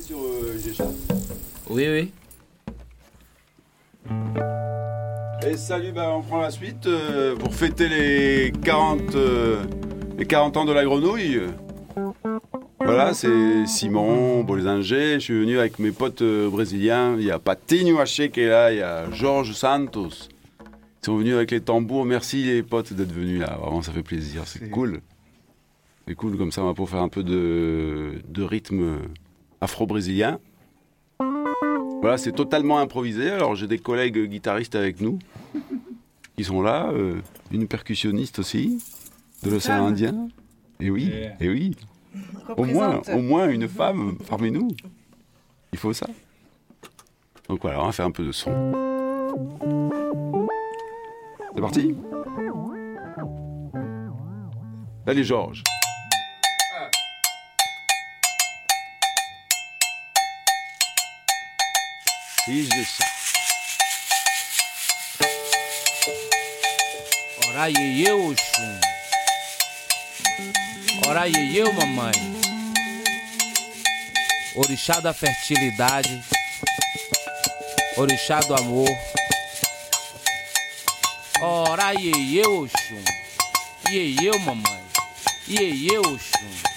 Sur euh, Gécha. Oui, oui. Et salut, bah, on prend la suite euh, pour fêter les 40, euh, les 40 ans de la grenouille. Voilà, c'est Simon Bolizanger. Je suis venu avec mes potes euh, brésiliens. Il y a Patinho Haché qui est là, il y a Georges Santos. Ils sont venus avec les tambours. Merci les potes d'être venus là. Vraiment, ça fait plaisir. C'est cool. C'est cool comme ça, on va pour faire un peu de, de rythme afro-brésilien. Voilà, c'est totalement improvisé. Alors j'ai des collègues guitaristes avec nous qui sont là, euh, une percussionniste aussi de l'océan. Indien. Et oui, et oui. Au moins, au moins une femme parmi nous. Il faut ça. Donc voilà, on va faire un peu de son. C'est parti Allez Georges. Deixar. Ora iê, Oxum. Ora iê, mamãe. Orixá da fertilidade. Orixá do amor. Ora iê, Oxum. Iê, mamãe. Iê, Oxum.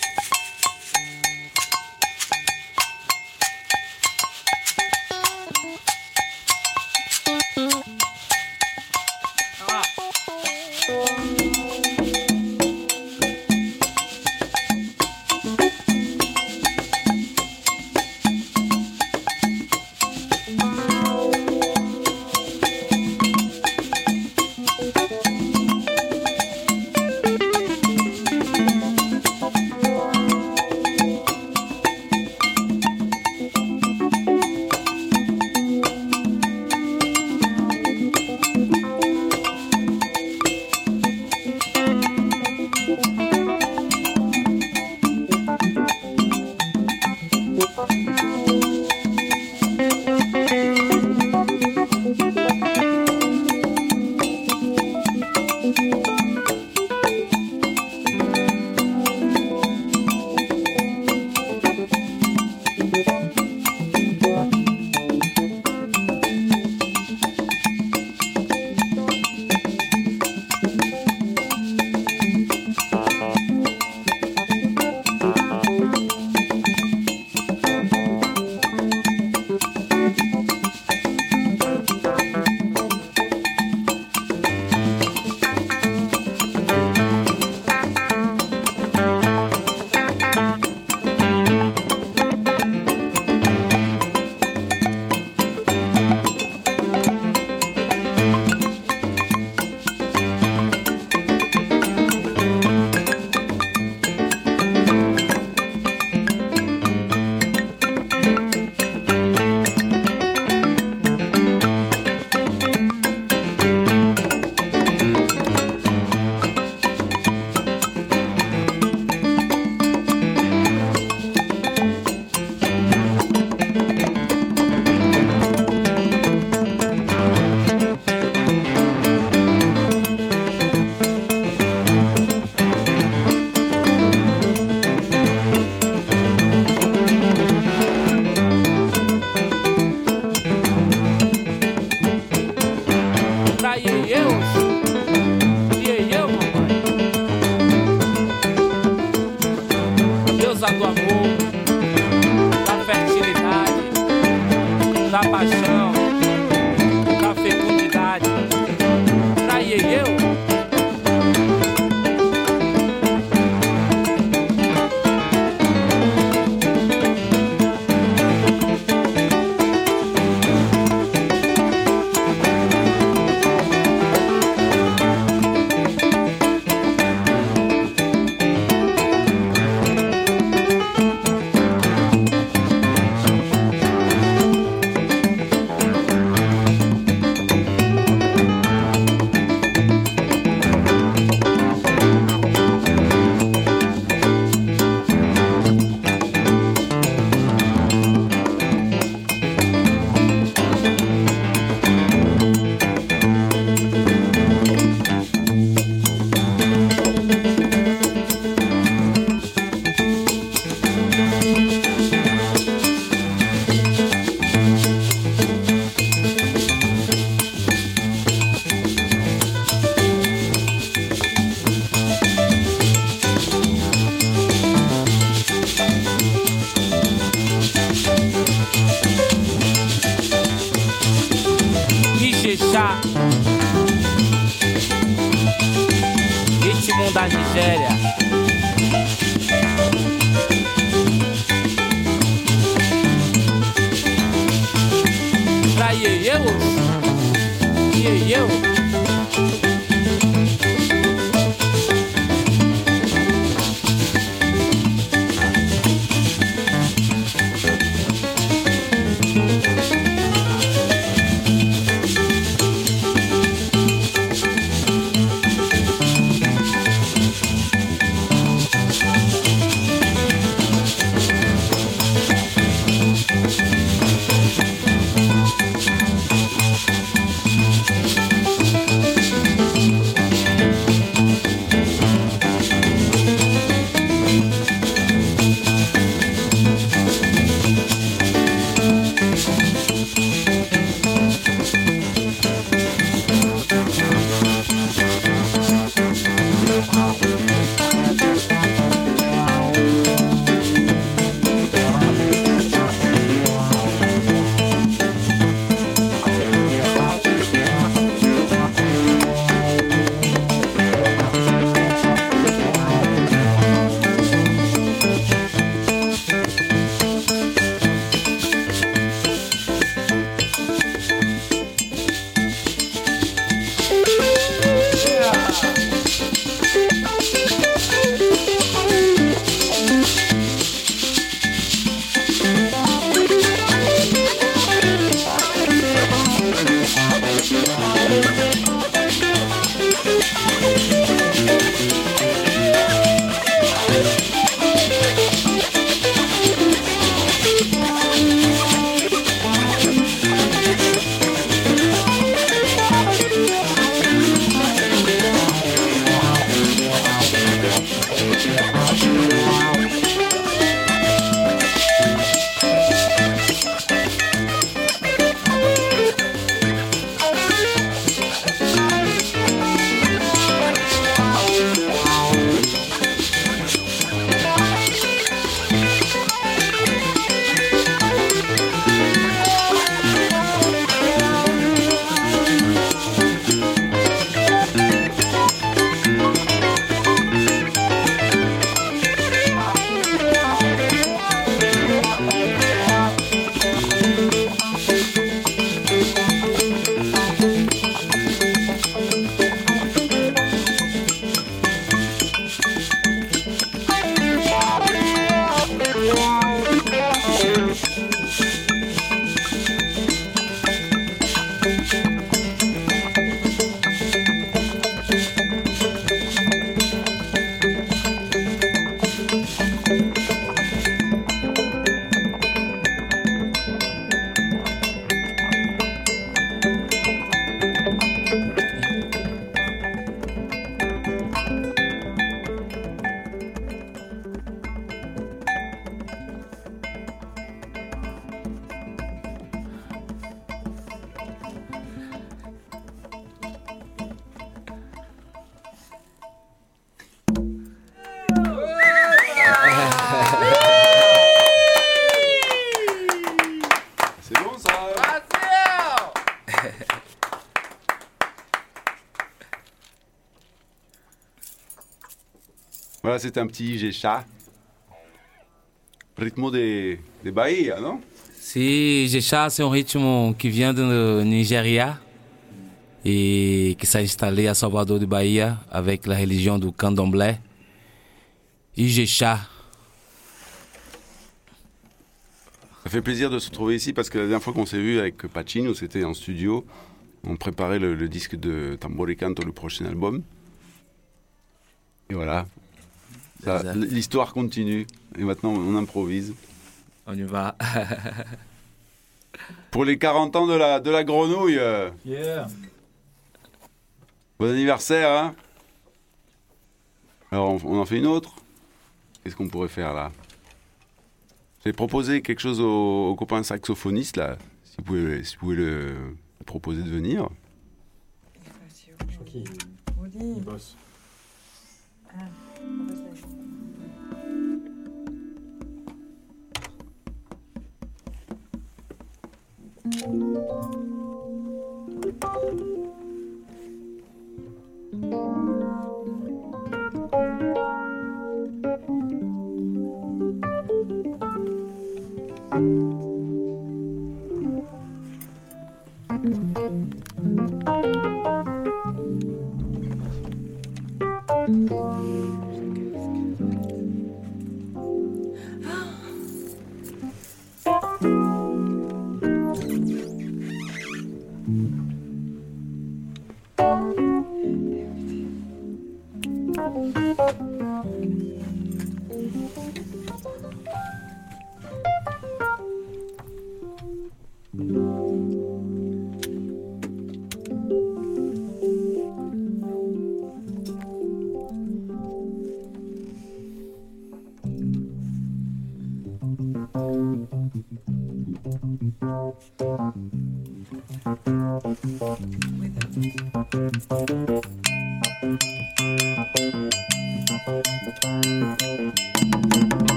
C'est un petit Gécha. Ritmo des, des Bahia, non Si, Jechá, c'est un ritmo que vient do Nigéria et qui s'est installé à Salvador de Bahia avec la religion du candomblé. Ijexá, Ça fait plaisir de se retrouver ici parce que la dernière fois qu'on s'est vu avec Pacino, c'était en studio. On préparait le, le disque de Tamboricanto, le prochain album. Et voilà. L'histoire continue. Et maintenant, on improvise. on y va. Pour les 40 ans de la, de la grenouille, euh, Yeah. bon anniversaire, hein Alors, on, on en fait une autre? Qu'est-ce qu'on pourrait faire là? J'ai proposé quelque chose aux, aux copains saxophonistes, là. Si vous pouvez, si vous pouvez le, le proposer de venir. Qui Oli. bosse Oli. Thank you.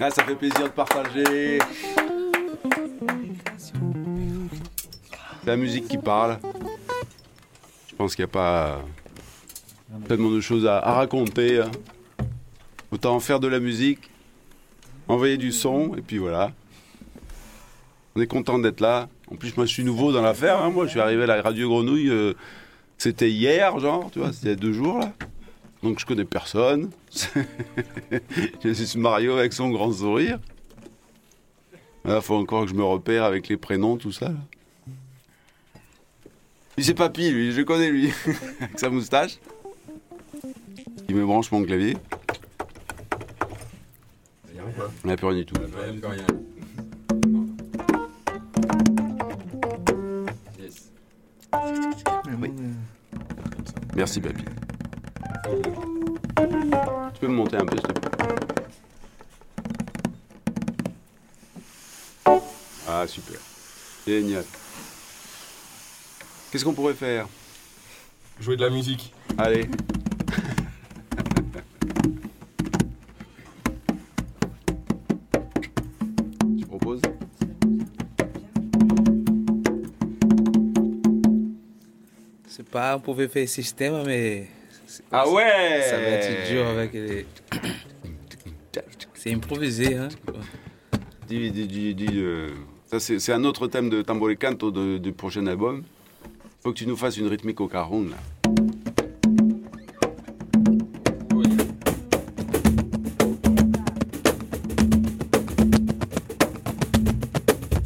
ah, ça fait plaisir de partager. La musique qui parle. Je pense qu'il n'y a pas tellement de choses à, raconter. Autant faire de la musique, envoyer du son, et puis voilà. On est content d'être là. En plus, moi, je suis nouveau dans l'affaire. Hein. Moi, je suis arrivé à la Radio Grenouille. Euh, c'était hier, genre, tu vois, c'était il y a deux jours, là. Donc, je connais personne. je suis Mario avec son grand sourire. Il faut encore que je me repère avec les prénoms, tout ça. Là. Lui, c'est Papy, lui, je connais, lui, avec sa moustache. Il me branche mon clavier. On n'a plus rien du tout. Merci, Papy. Tu peux me monter un peu, s'il te plaît Ah, super. Génial. Qu'est-ce qu'on pourrait faire? Jouer de la musique. Allez. Pas, on pouvait faire système, mais. Ah ouais Ça va être dur avec les. C'est improvisé, hein. Dis, dis, dis, dis, euh, ça c'est un autre thème de Tambore Canto de, du prochain album. Faut que tu nous fasses une rythmique au cajon là.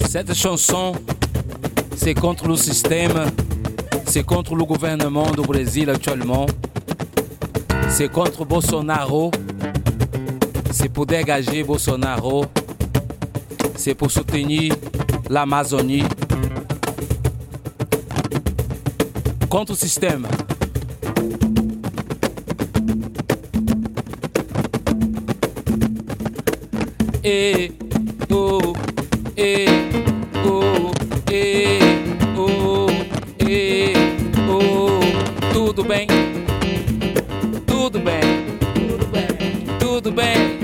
Cette chanson, c'est contre le système, c'est contre le gouvernement du Brésil actuellement, c'est contre Bolsonaro, c'est pour dégager Bolsonaro, c'est pour soutenir l'Amazonie, contre o sistema. E, o, e, bem, tudo bem, tudo bem,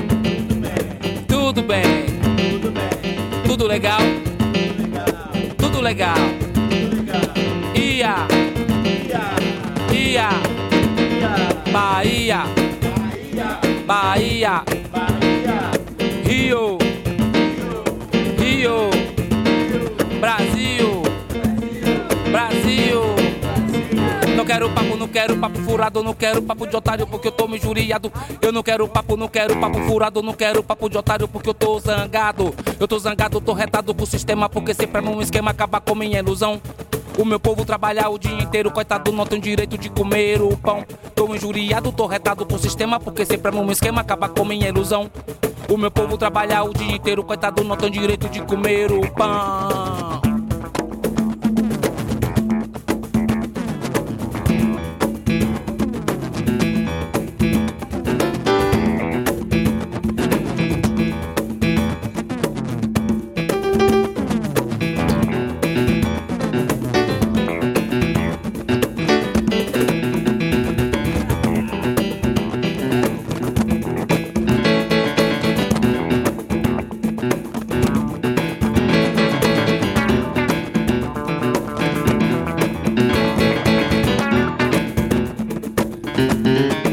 tudo bem, tudo bem, tudo legal, tudo legal, ia. Bahia, Bahia, Bahia, quero papo, não quero papo furado, não quero papo de otário porque eu tô me juriado. Eu não quero papo, não quero papo furado, não quero papo de otário porque eu tô zangado. Eu tô zangado, tô retado pro sistema porque sempre é um esquema acabar com minha ilusão. O meu povo trabalhar o dia inteiro, coitado, não tem direito de comer o pão. Tô injuriado, tô retado pro sistema, porque sempre é um esquema, acaba com minha ilusão. O meu povo trabalhar o dia inteiro, coitado, não tem direito de comer o pão. Música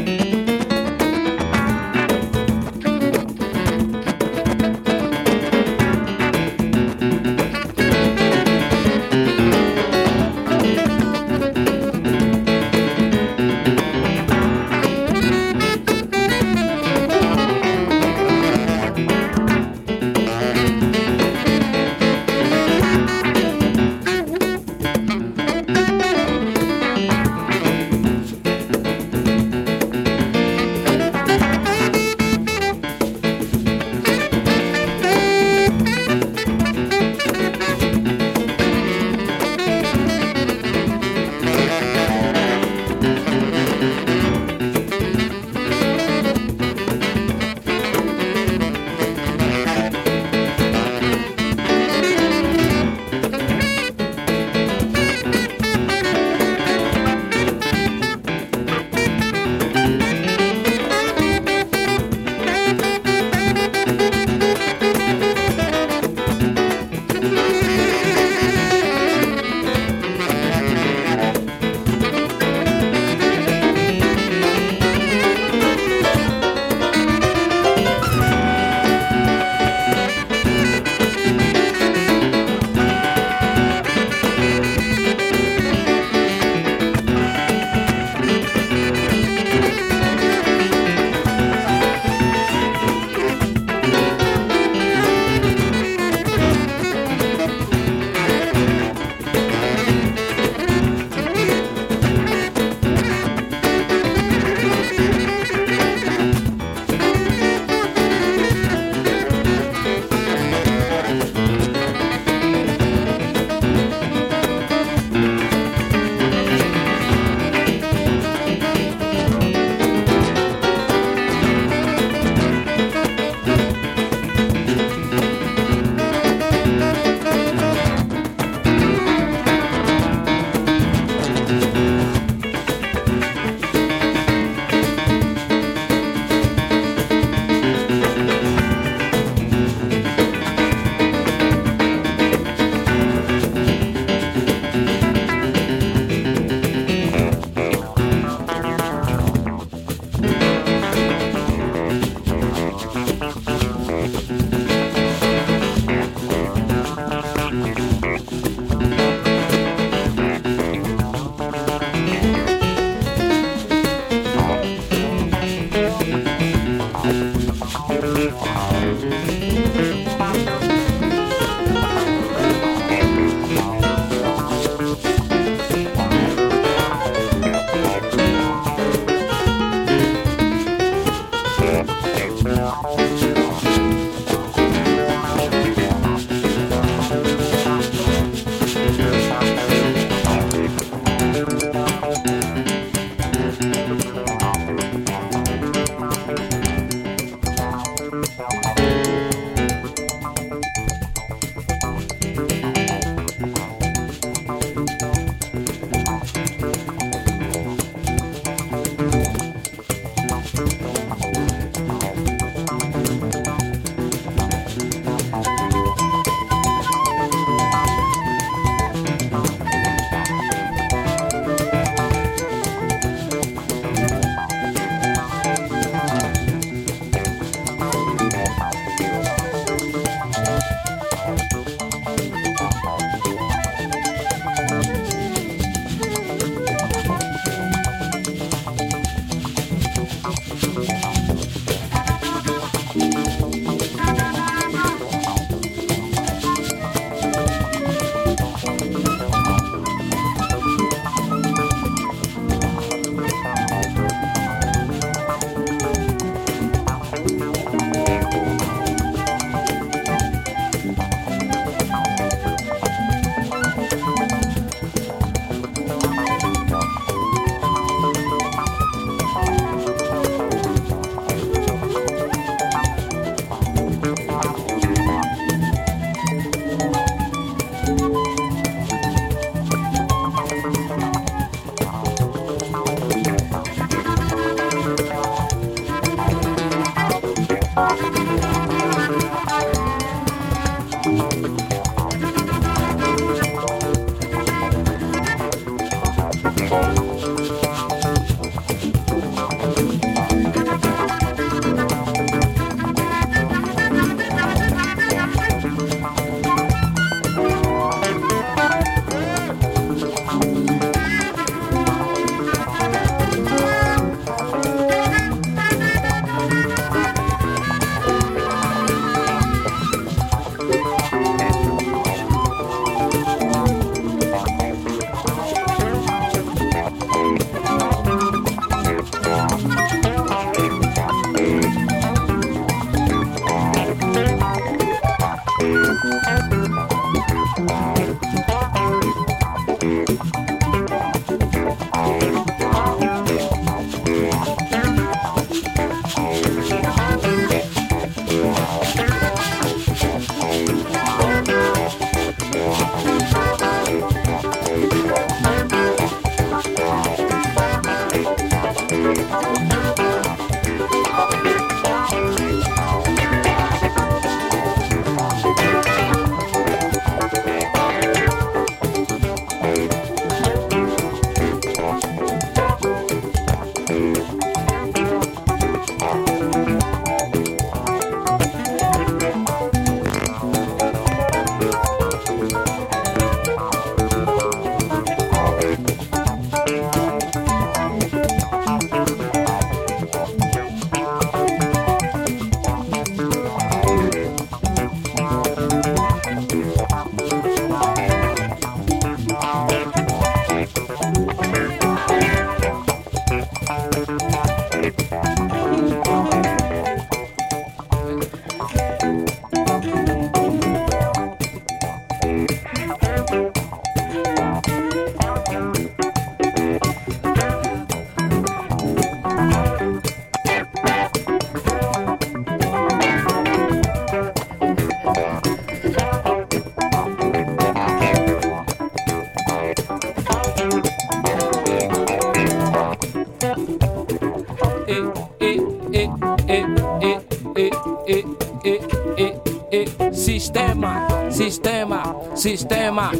sistema.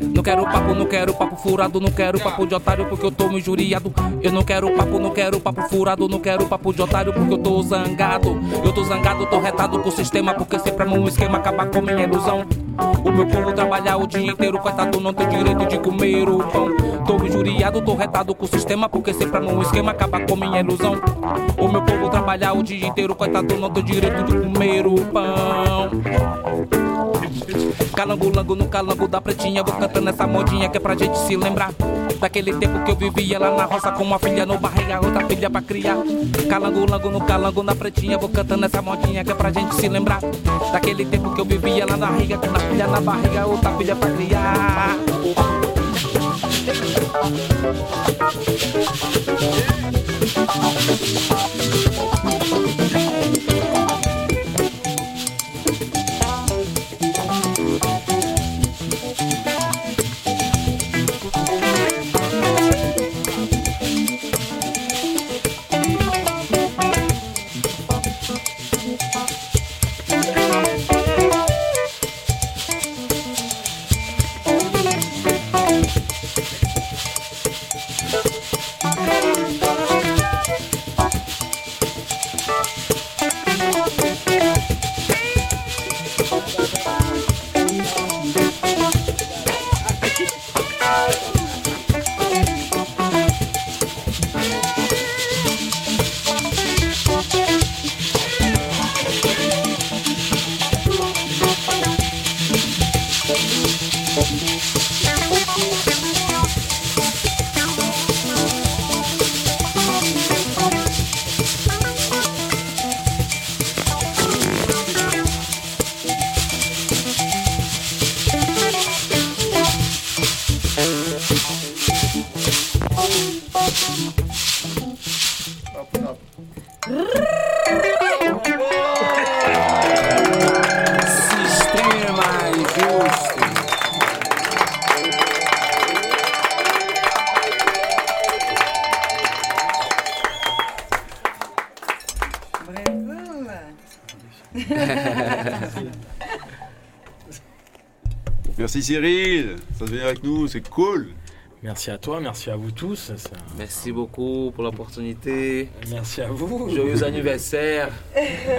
Não quero papo, não quero papo furado, não quero papo de otário porque eu tô me. Eu não quero papo, não quero papo furado, não quero papo de otário porque eu tô zangado. Eu tô zangado, tô retado com o sistema porque sempre é um esquema acabar com minha ilusão. O meu povo trabalhar o dia inteiro, coitado, não tem direito de comer o pão. Tô injuriado, tô retado com o sistema, porque sempre num esquema acaba com minha ilusão. O meu povo trabalhar o dia inteiro, coitado, não tem direito de comer o pão. Calango, lango no calango da pretinha, vou cantando essa modinha que é pra gente se lembrar. Daquele tempo que eu vivia lá na roça com uma filha no barriga, outra filha pra criar. Calango, lango no calango na pretinha, vou cantando essa modinha que é pra gente se lembrar. Daquele tempo que eu vivia lá na riga com uma filha na barriga, outra filha pra criar. Merci Cyril, ça se venir avec nous, c'est cool. Merci à toi, merci à vous tous. ça- Merci beaucoup pour l'opportunité. Merci à vous. Joyeux anniversaire.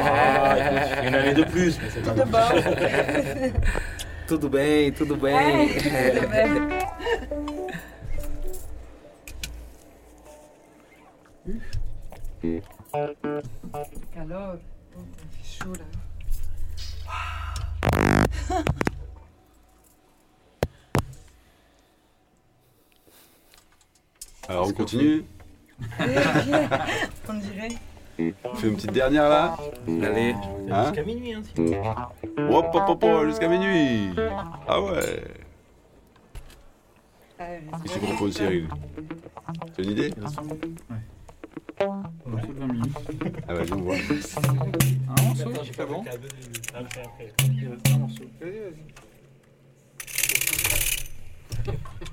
Ah, écoute, une année de plus, mais c'est pas grave. Tudo bem, tudo bem. Calor. Fechura. Alors on continue, On dirait. on fait une petite dernière là. Allez. Hein Jusqu'à minuit, hein, si. Hop hop hop, hop, jusqu'à minuit. Ah ouais. Ah, ouais, Qu'est-ce que tu proposes Cyril C'est une idée Ah vas-y on voit. Ok. C'est c'est sur deux accords. J'ai j'ai Y a pas pas le- d'histoire. qu'est-ce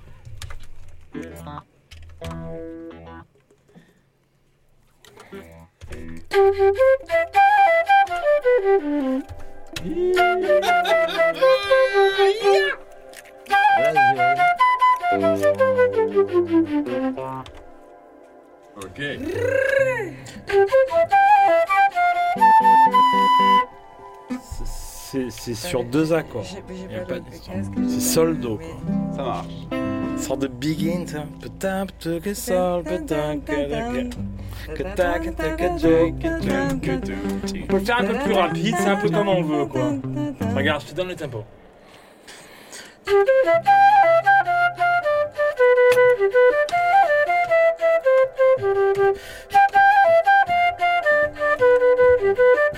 que C'est j'ai- sol do Oui. quoi. Ça marche. Une sorte de begin. Peut-être peut que sol, peut-être que On peut le faire un peu plus rapide, c'est un peu comme on veut quoi. Regarde, je te donne le tempo.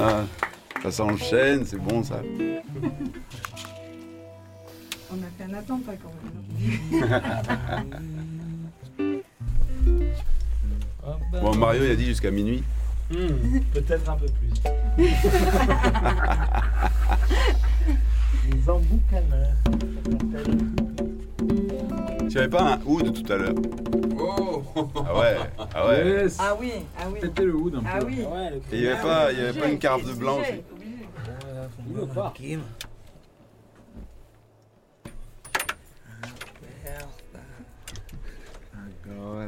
là. Ça s'enchaîne, c'est bon ça. On a fait un attentat quand même. Bon, Mario, il a dit jusqu'à minuit. Hmm, Peut-être un peu plus. Ah ouais, ah. Yes. Ah oui, ah oui. Péter le hood un Ah peu. oui. Ouais, le Et il y avait pas, il y avait pas une carte de blanc Obligé, aussi obligé. Il pas. Agora.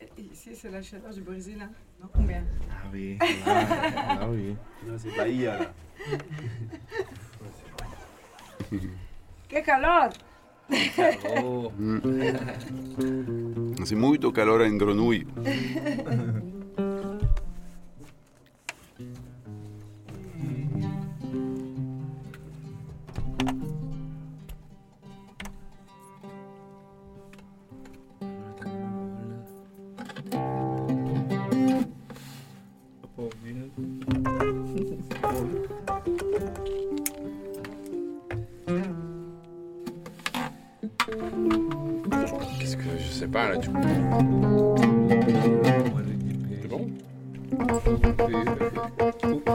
Et Ici, c'est la chaleur du Brésil, là. Non, combien? Ah oui, là oui. Non, c'est Bahia là. Que calor Oh. C'est muito calor en grenouille. Qu'est-ce que je sais pas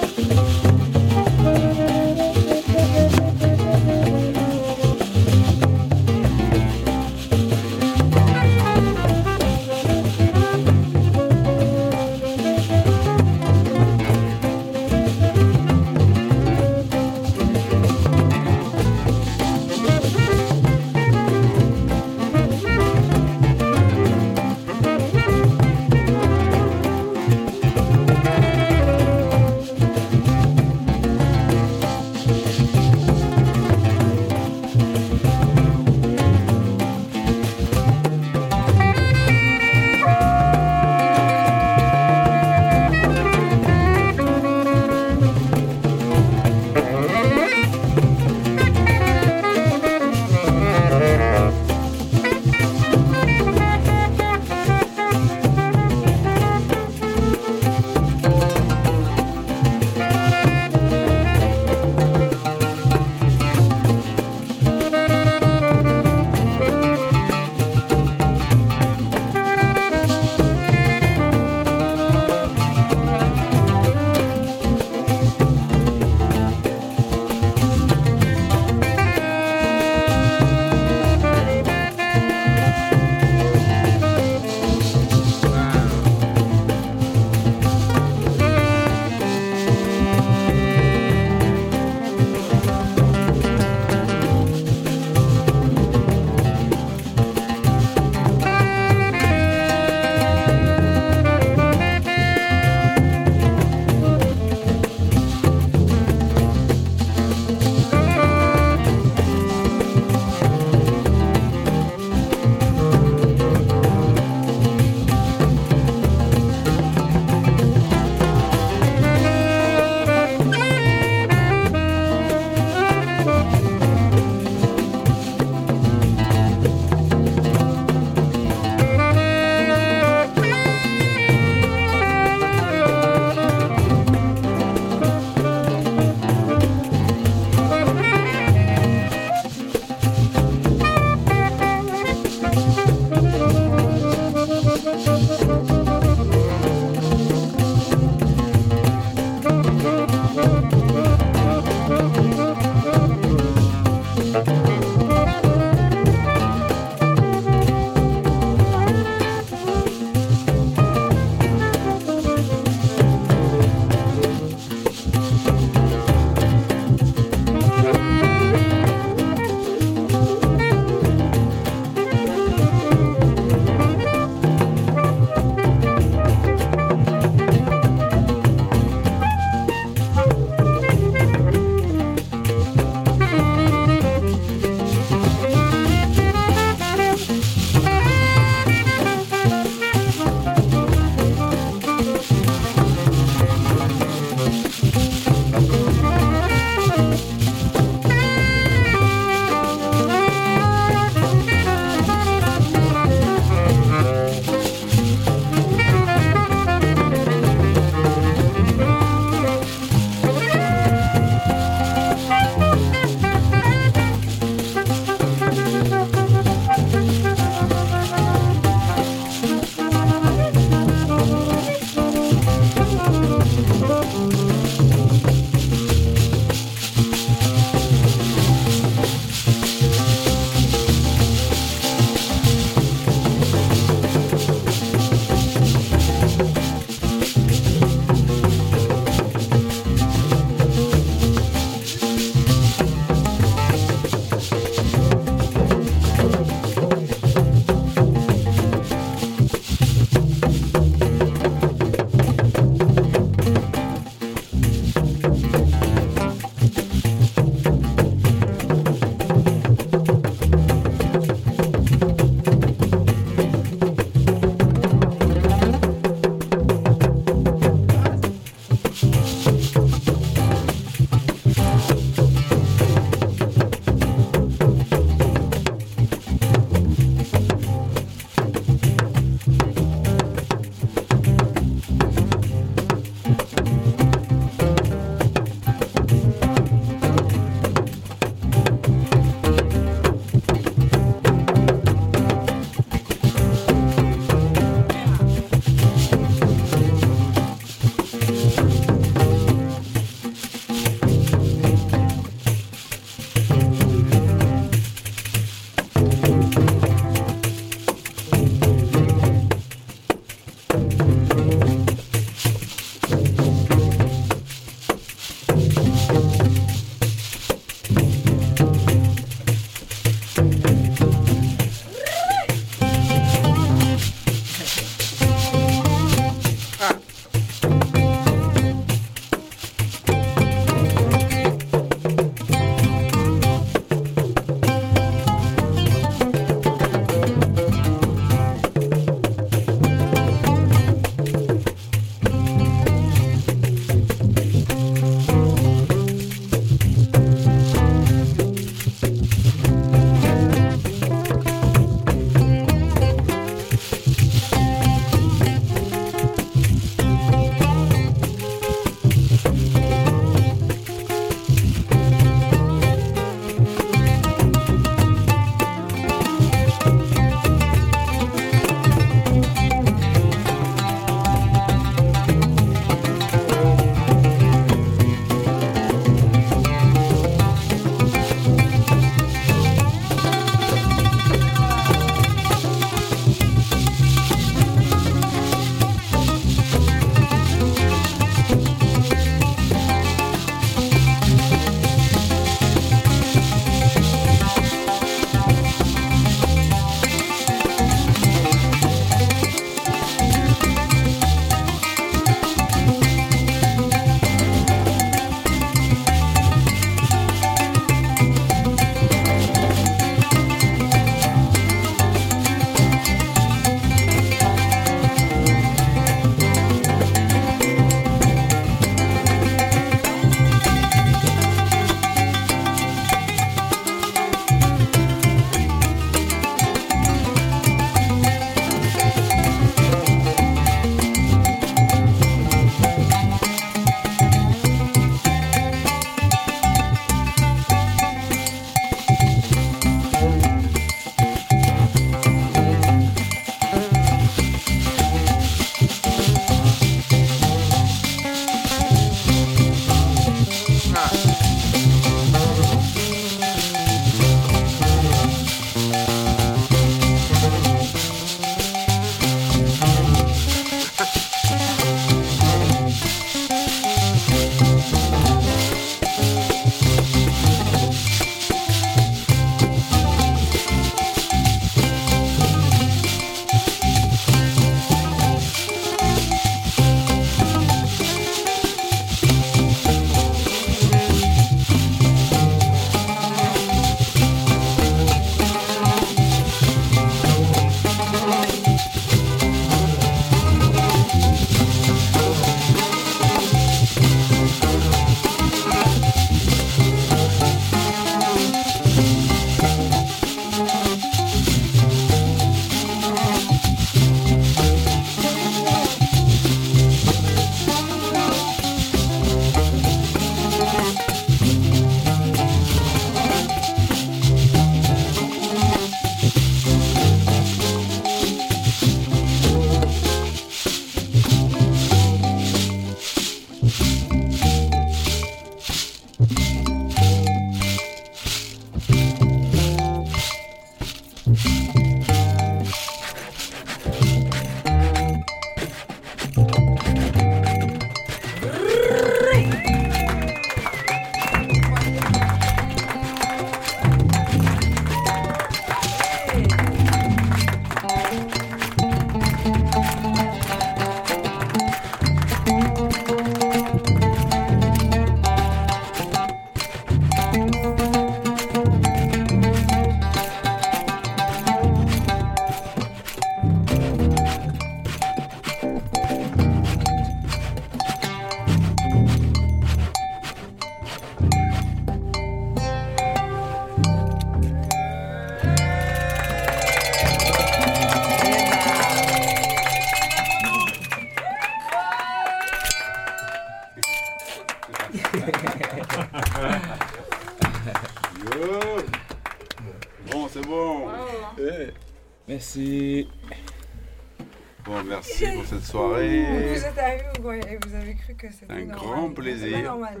Que c'était Un normal. grand plaisir. C'est pas normal.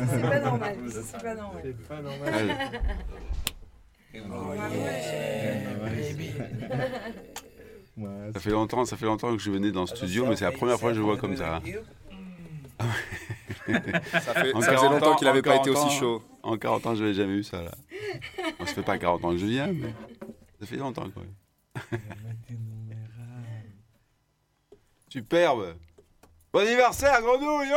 C'est pas normal. C'est pas normal. C'est pas normal. Allez, Ça fait longtemps, ça fait longtemps que je venais dans le studio, mais c'est la première fois que je le vois comme ça. Ça, fait, En ça faisait 40 longtemps qu'il n'avait pas été 40 aussi chaud. En 40 ans, je n'avais jamais eu ça là. Bon, ça fait pas 40 ans que je viens, mais ça fait longtemps quand même. Superbe. Bon anniversaire, grenouille!